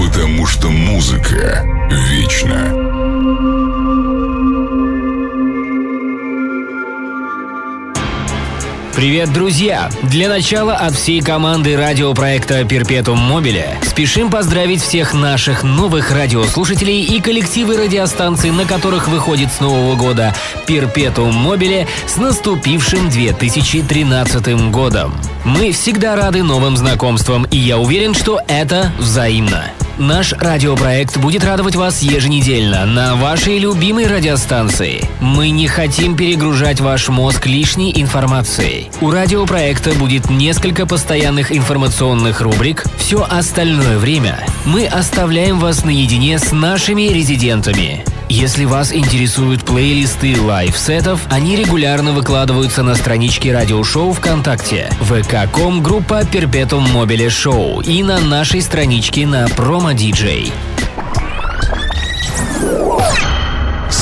потому что музыка вечна. Привет, друзья! Для начала от всей команды радиопроекта Перпетум Мобиле спешим поздравить всех наших новых радиослушателей и коллективы радиостанций, на которых выходит с Нового года Перпетум Мобиле с наступившим 2013 годом. Мы всегда рады новым знакомствам, и я уверен, что это взаимно. Наш радиопроект будет радовать вас еженедельно на вашей любимой радиостанции. Мы не хотим перегружать ваш мозг лишней информацией. У радиопроекта будет несколько постоянных информационных рубрик. Все остальное время мы оставляем вас наедине с нашими резидентами. Если вас интересуют плейлисты лайв-сетов, они регулярно выкладываются на страничке радиошоу ВКонтакте, vk.com группа Perpetuum Mobile Show и на нашей страничке на Promo DJ.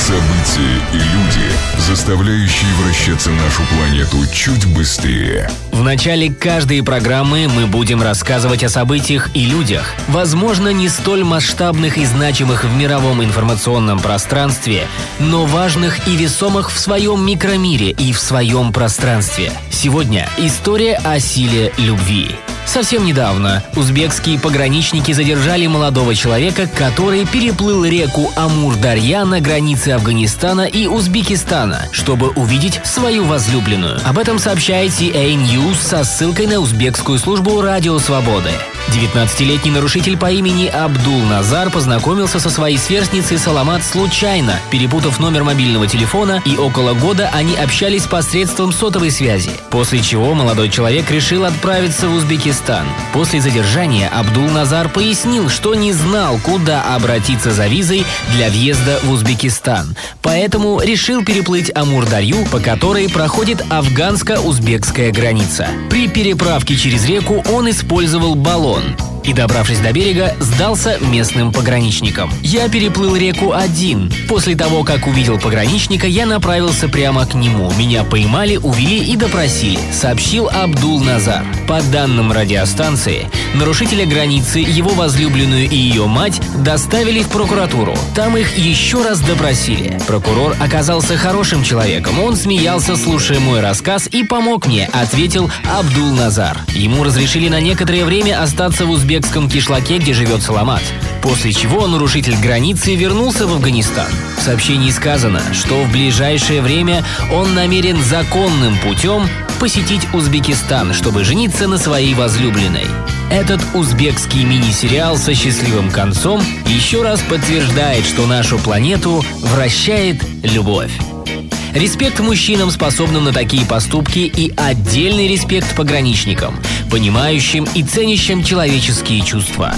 События и люди, заставляющие вращаться нашу планету чуть быстрее. В начале каждой программы мы будем рассказывать о событиях и людях, возможно, не столь масштабных и значимых в мировом информационном пространстве, но важных и весомых в своем микромире и в своем пространстве. Сегодня история о силе любви. Совсем недавно узбекские пограничники задержали молодого человека, который переплыл реку Амур-Дарья на границе Афганистана и Узбекистана, чтобы увидеть свою возлюбленную. Об этом сообщает CA News со ссылкой на узбекскую службу «Радио Свободы». 19-летний нарушитель по имени Абдул Назар познакомился со своей сверстницей Саламат случайно, перепутав номер мобильного телефона, и около года они общались посредством сотовой связи. После чего молодой человек решил отправиться в Узбекистан. После задержания Абдул Назар пояснил, что не знал, куда обратиться за визой для въезда в Узбекистан. Поэтому решил переплыть Амур-Дарью, по которой проходит афганско-узбекская граница. При переправке через реку он использовал баллон И, добравшись до берега, сдался местным пограничникам. Я переплыл реку один. После того, как увидел пограничника, я направился прямо к нему. Меня поймали, увели и допросили, сообщил Абдул Назар. По данным радиостанции, нарушителя границы, его возлюбленную и ее мать доставили в прокуратуру. Там их еще раз допросили. Прокурор оказался хорошим человеком. Он смеялся, слушая мой рассказ, и помог мне, ответил Абдул Назар. Ему разрешили на некоторое время остаться в Узбекистане узбекском кишлаке, где живет Саламат. После чего нарушитель границы вернулся в Афганистан. В сообщении сказано, что в ближайшее время он намерен законным путем посетить Узбекистан, чтобы жениться на своей возлюбленной. Этот узбекский мини-сериал со счастливым концом еще раз подтверждает, что нашу планету вращает любовь. Респект мужчинам, способным на такие поступки, и отдельный респект пограничникам, понимающим и ценящим человеческие чувства.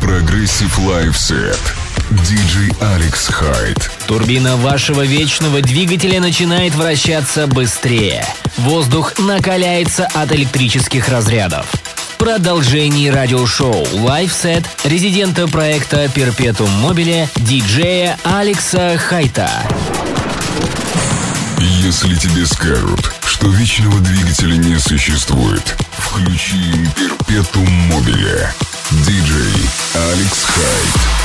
Progressive live set. Диджей Алекс Хайт. Турбина вашего вечного двигателя начинает вращаться быстрее. Воздух накаляется от электрических разрядов продолжении радиошоу live set резидента проекта «Perpetuum Mobile» диджея Алекса Хайта. Если тебе скажут, что вечного двигателя не существует, включи «Perpetuum Mobile». Диджей Алекс Хайт.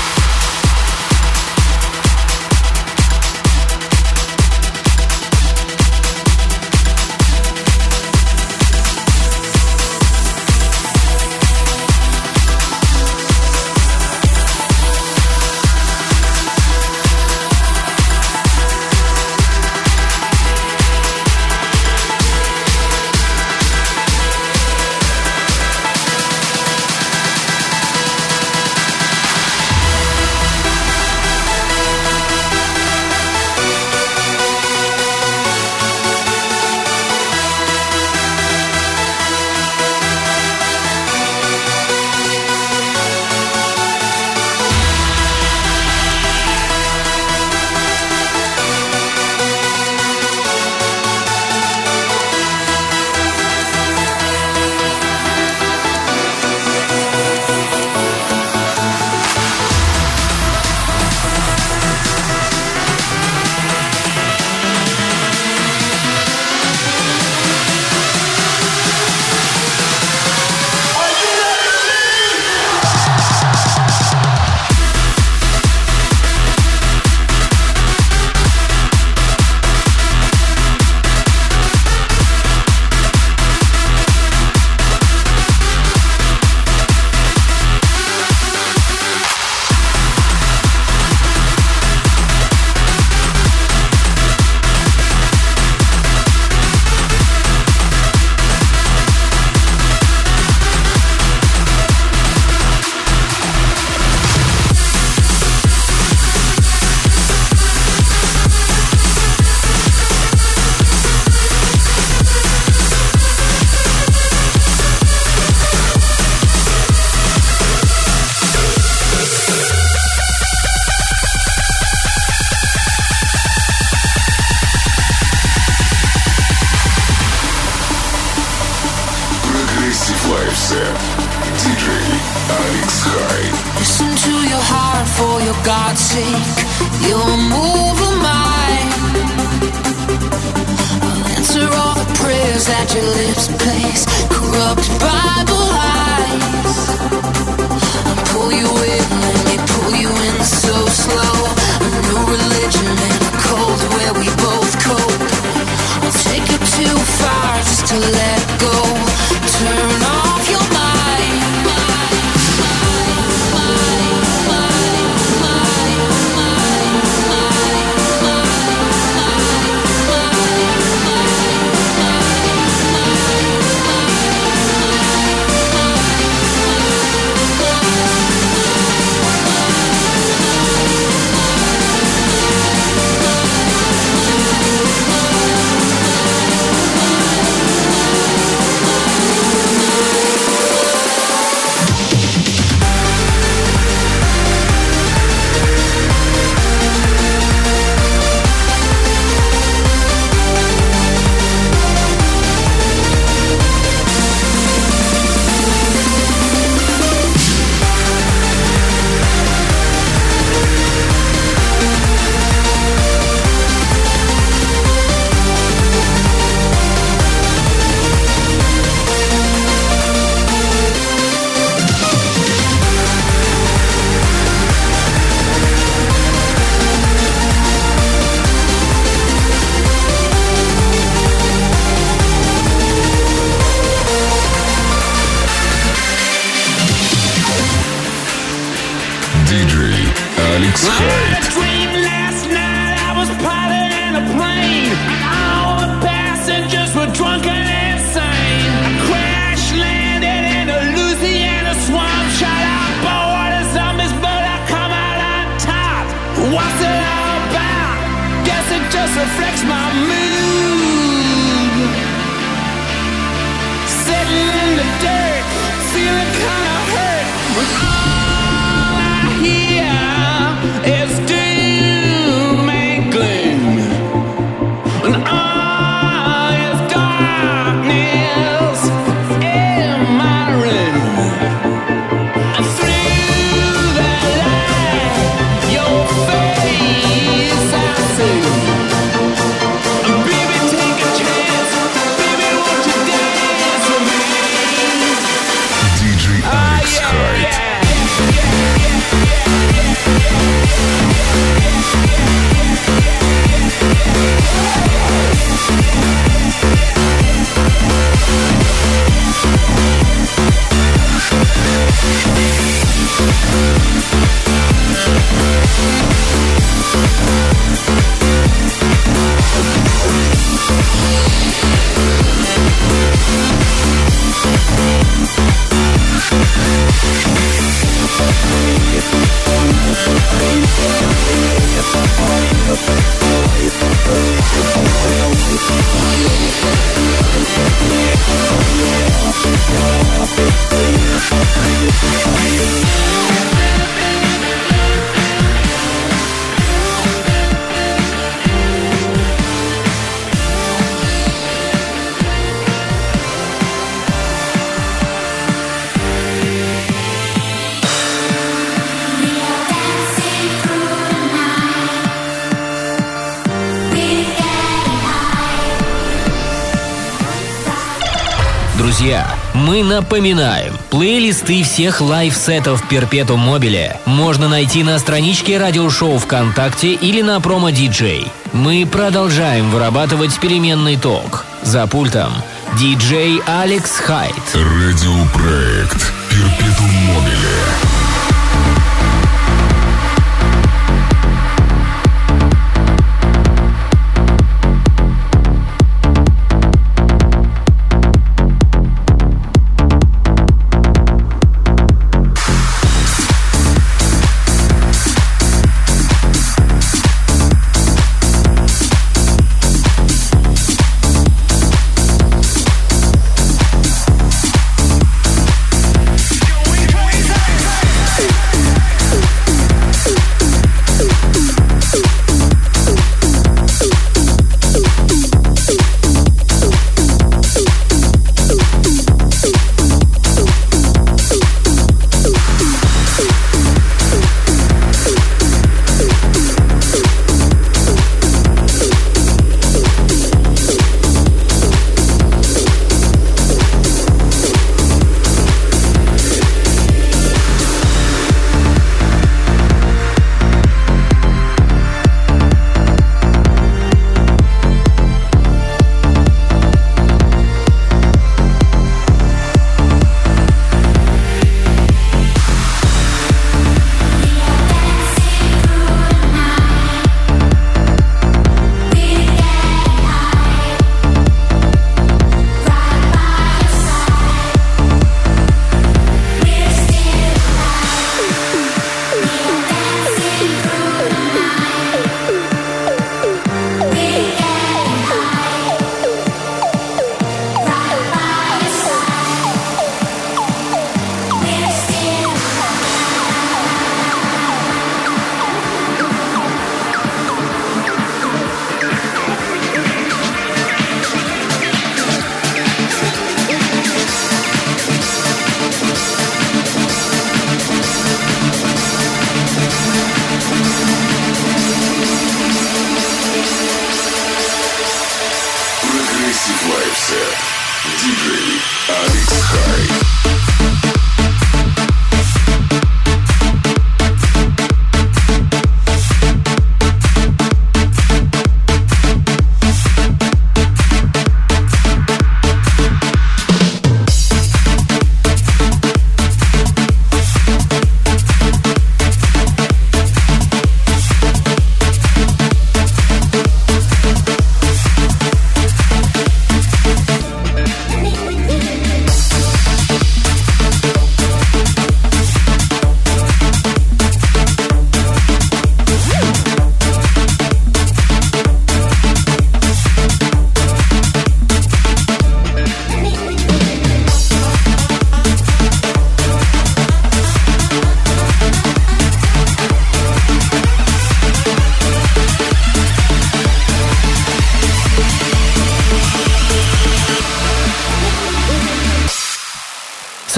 Напоминаем, плейлисты всех лайв-сетов Perpetuum Mobile можно найти на страничке радиошоу ВКонтакте или на Promo DJ. Мы продолжаем вырабатывать переменный ток. За пультом диджей Алекс Хайт. Радиопроект Perpetuum Mobile.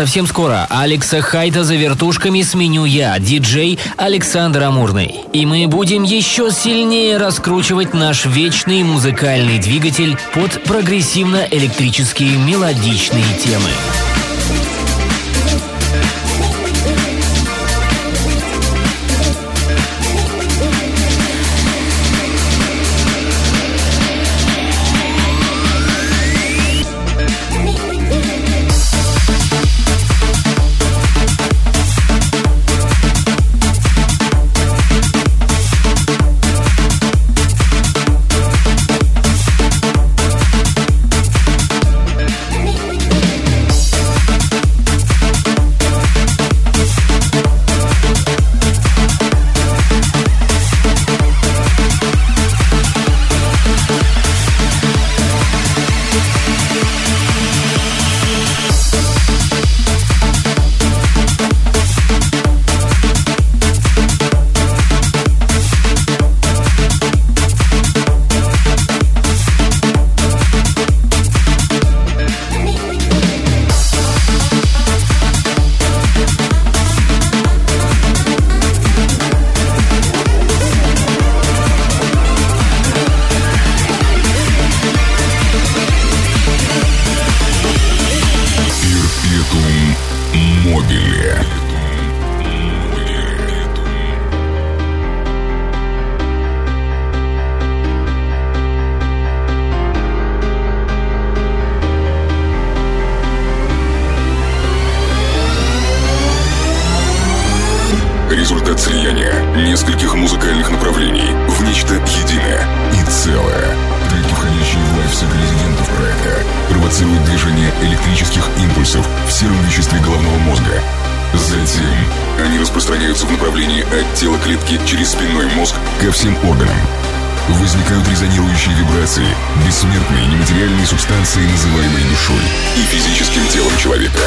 Совсем скоро Алекса Хайта за вертушками сменю я, диджей Александр Амурный. И мы будем еще сильнее раскручивать наш вечный музыкальный двигатель под прогрессивно-электрические мелодичные темы. возникают резонирующие вибрации, бессмертные нематериальные субстанции, называемые душой, и физическим телом человека.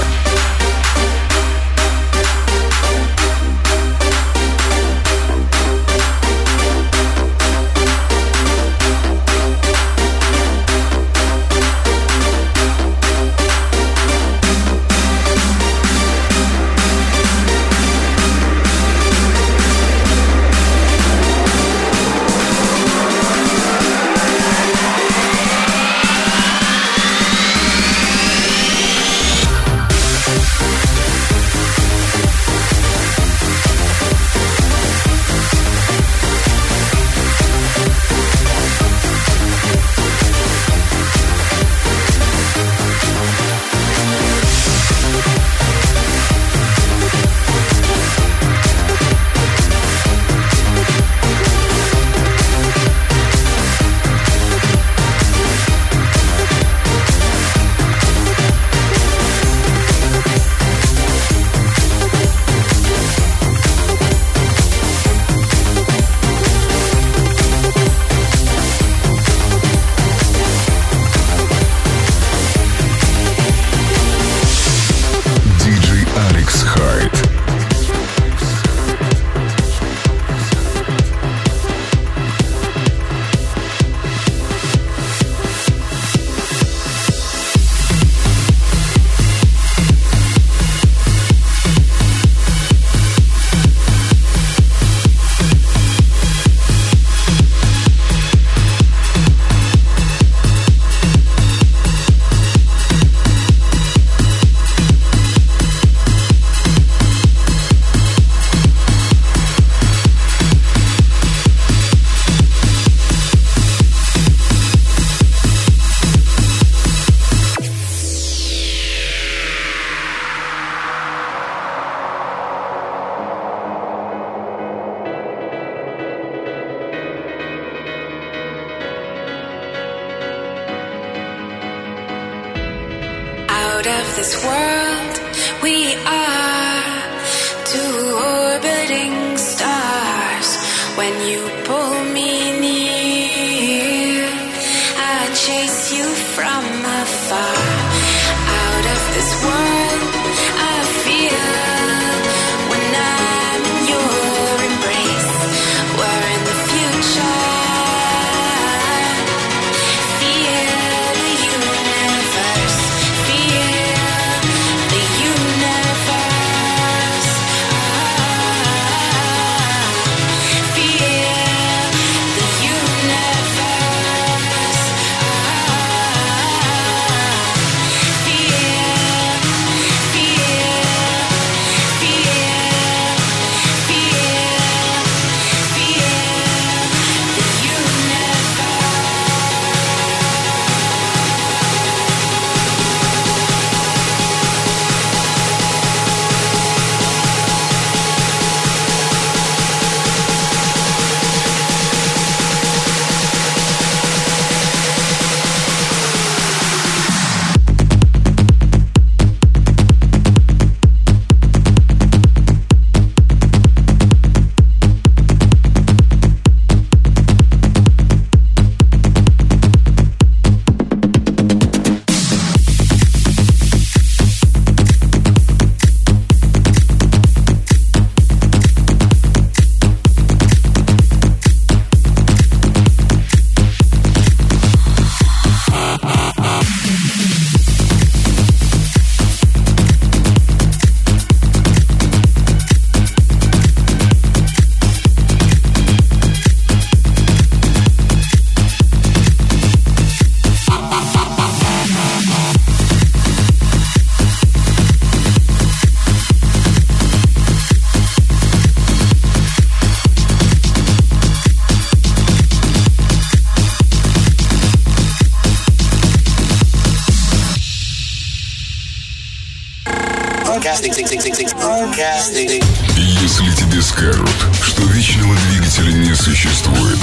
Если тебе скажут, что вечного двигателя не существует,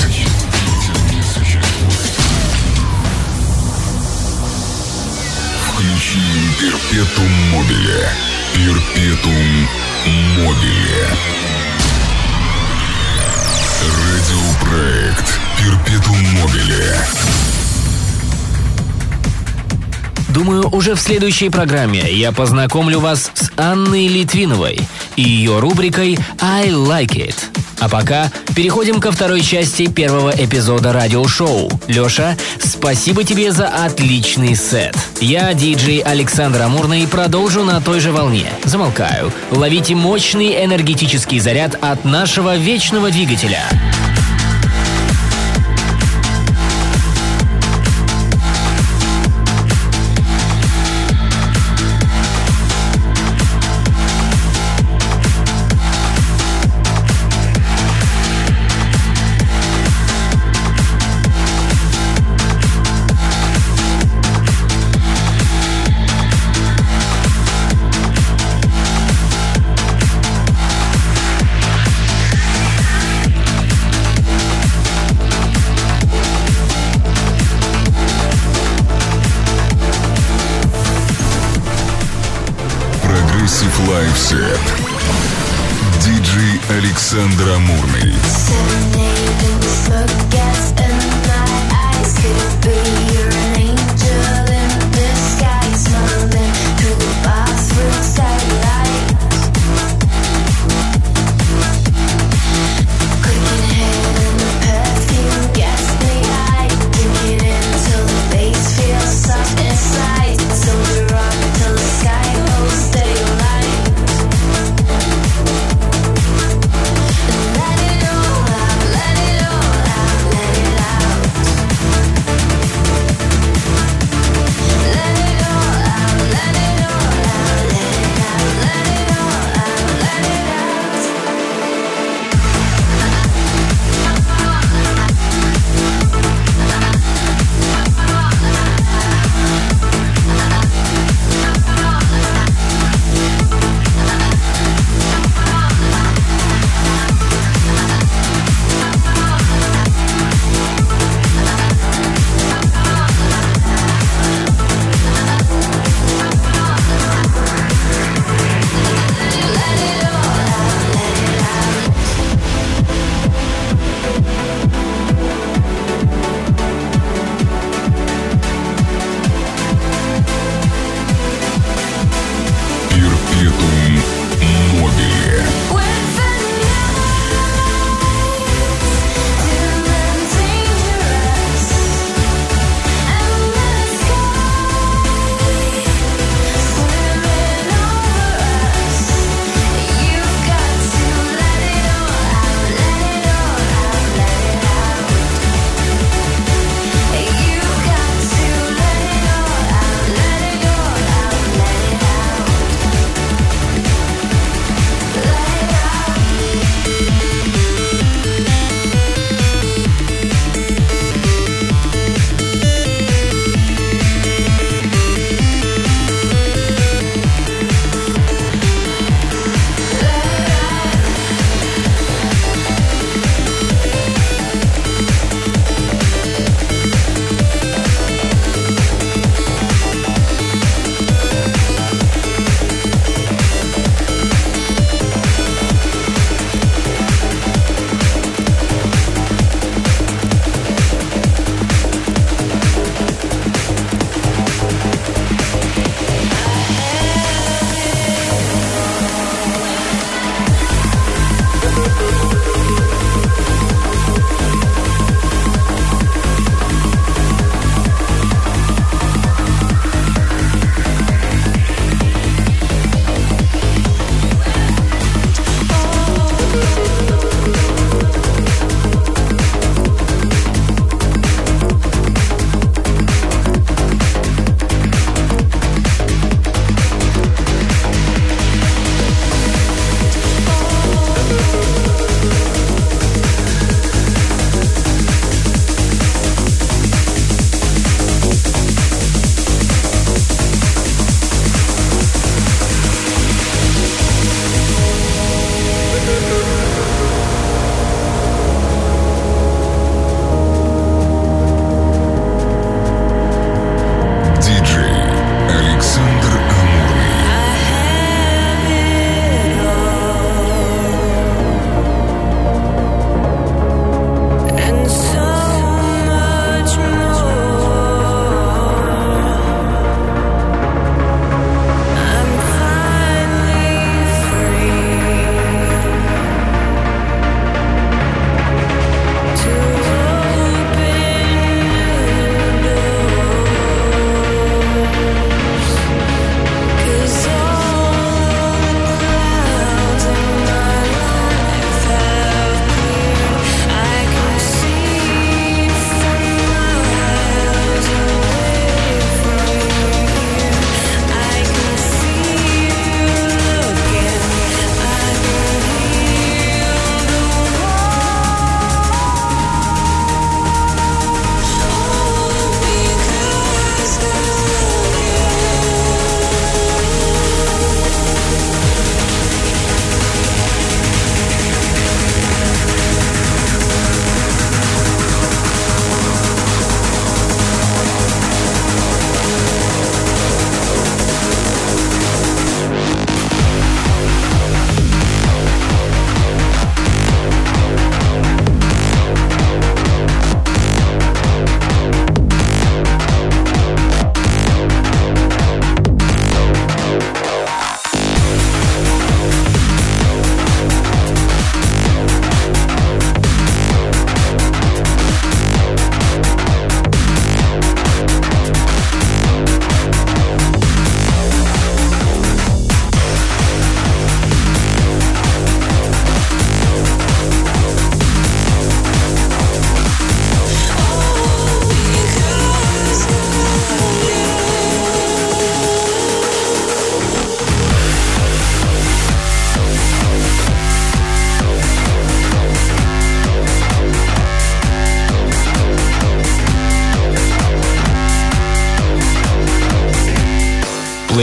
включи Перпетум Мобиле. Перпетум Мобиле. Радиопроект Перпетум Мобиле. Думаю, уже в следующей программе я познакомлю вас с Анной Литвиновой и ее рубрикой «I like it». А пока переходим ко второй части первого эпизода радиошоу. Лёша, спасибо тебе за отличный сет. Я, диджей Александр Амурный, продолжу на той же волне. Замолкаю. Ловите мощный энергетический заряд от нашего вечного двигателя.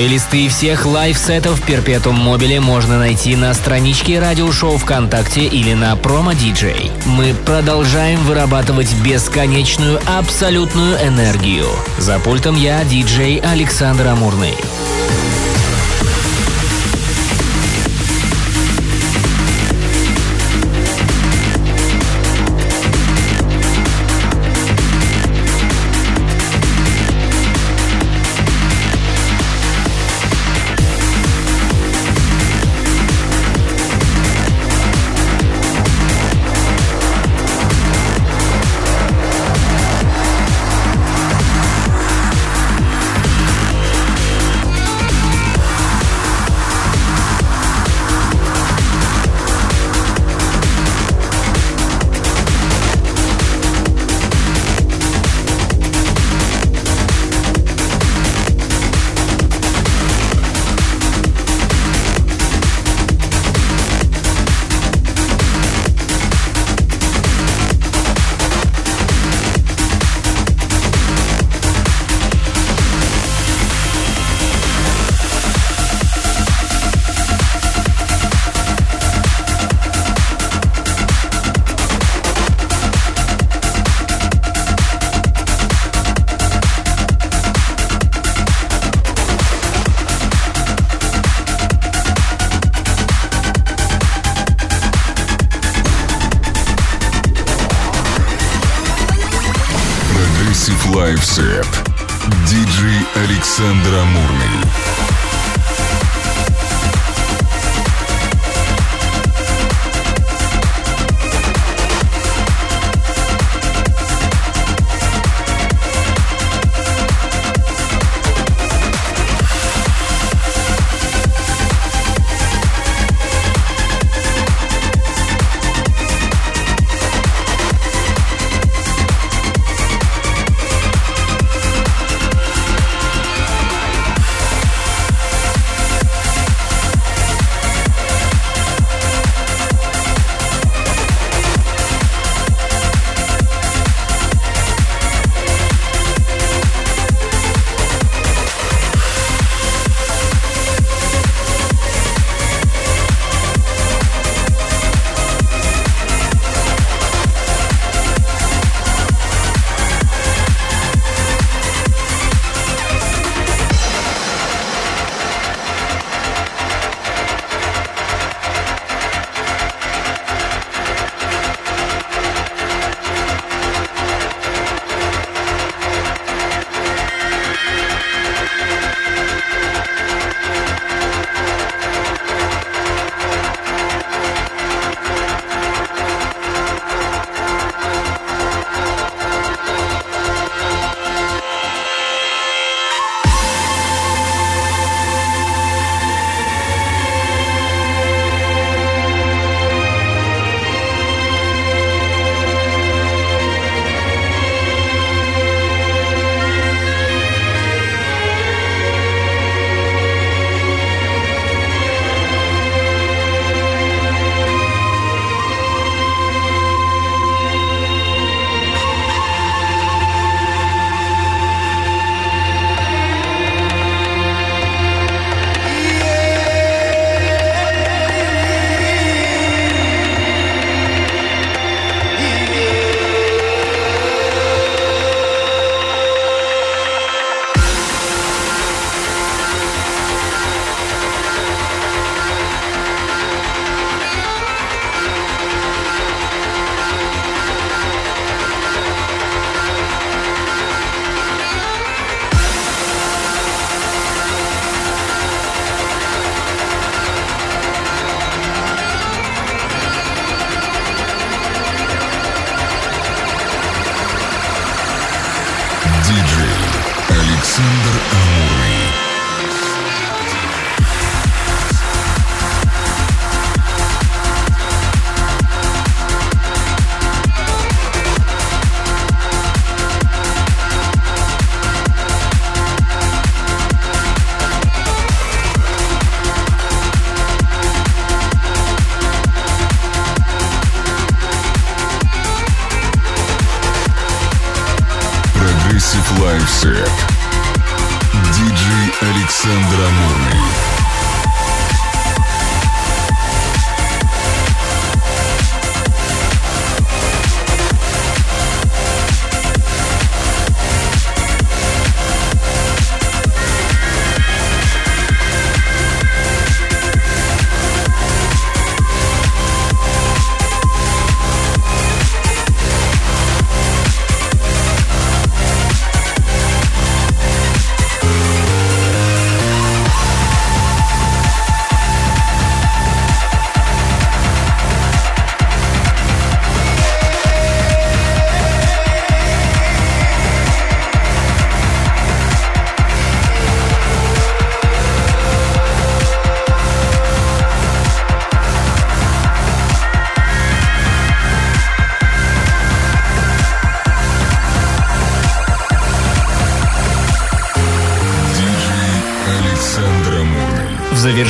Плейлисты всех лайв-сетов Perpetuum Mobile можно найти на страничке радиошоу ВКонтакте или на Promo DJ. Мы продолжаем вырабатывать бесконечную абсолютную энергию. За пультом я, диджей Александр Амурный.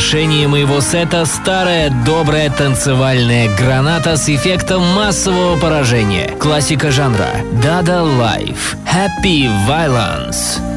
Завершении моего сета старая добрая танцевальная граната с эффектом массового поражения. Классика жанра. Dada Life. Happy Violence.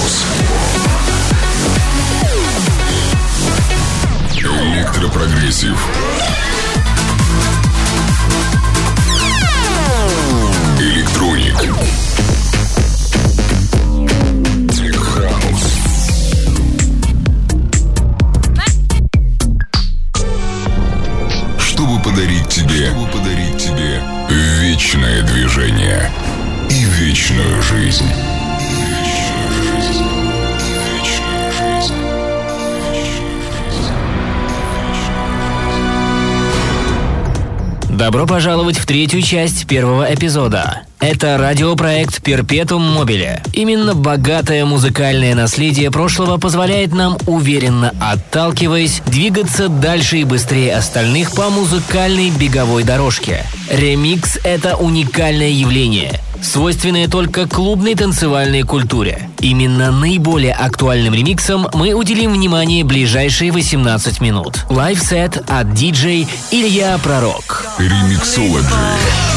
Хаус, электропрогрессив, электроник, Добро пожаловать в третью часть первого эпизода. Это радиопроект «Перпетум Мобиле». Именно богатое музыкальное наследие прошлого позволяет нам, уверенно отталкиваясь, двигаться дальше и быстрее остальных по музыкальной беговой дорожке. Ремикс – это уникальное явление, свойственное только клубной танцевальной культуре. Именно наиболее актуальным ремиксам мы уделим внимание ближайшие 18 минут. Live set от DJ Илья Пророк. Ремиксологи.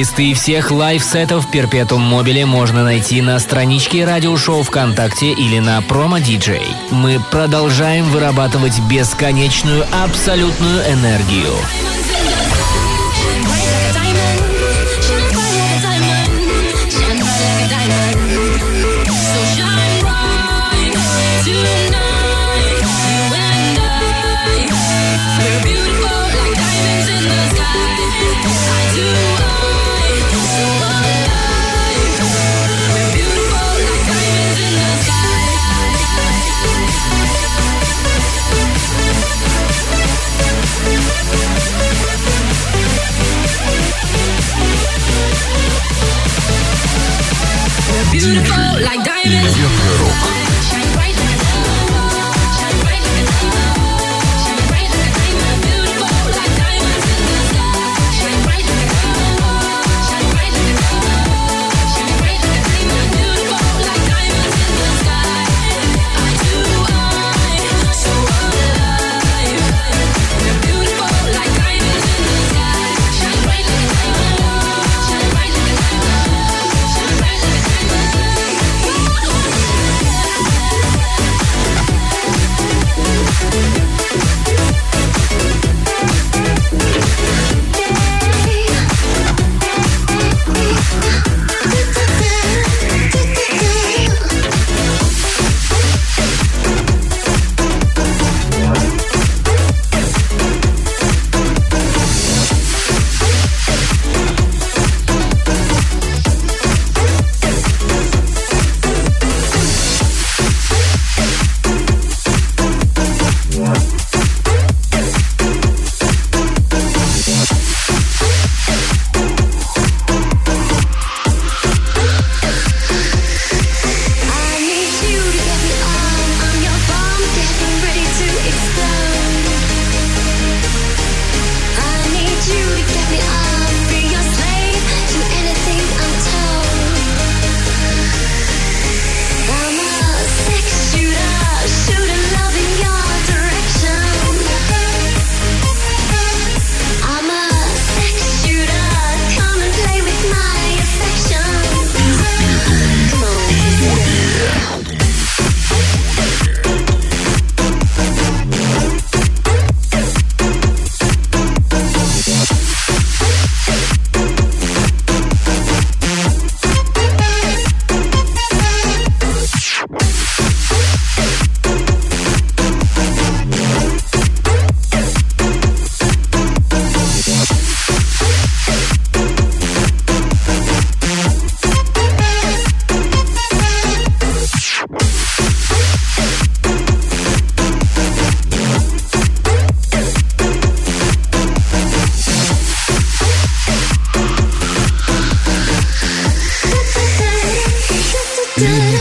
Плейлисты всех лайв-сетов Перпетум Мобиле можно найти на страничке радиошоу ВКонтакте или на PromoDJ. Мы продолжаем вырабатывать бесконечную абсолютную энергию. beautiful like diamonds.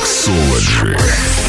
Soulage.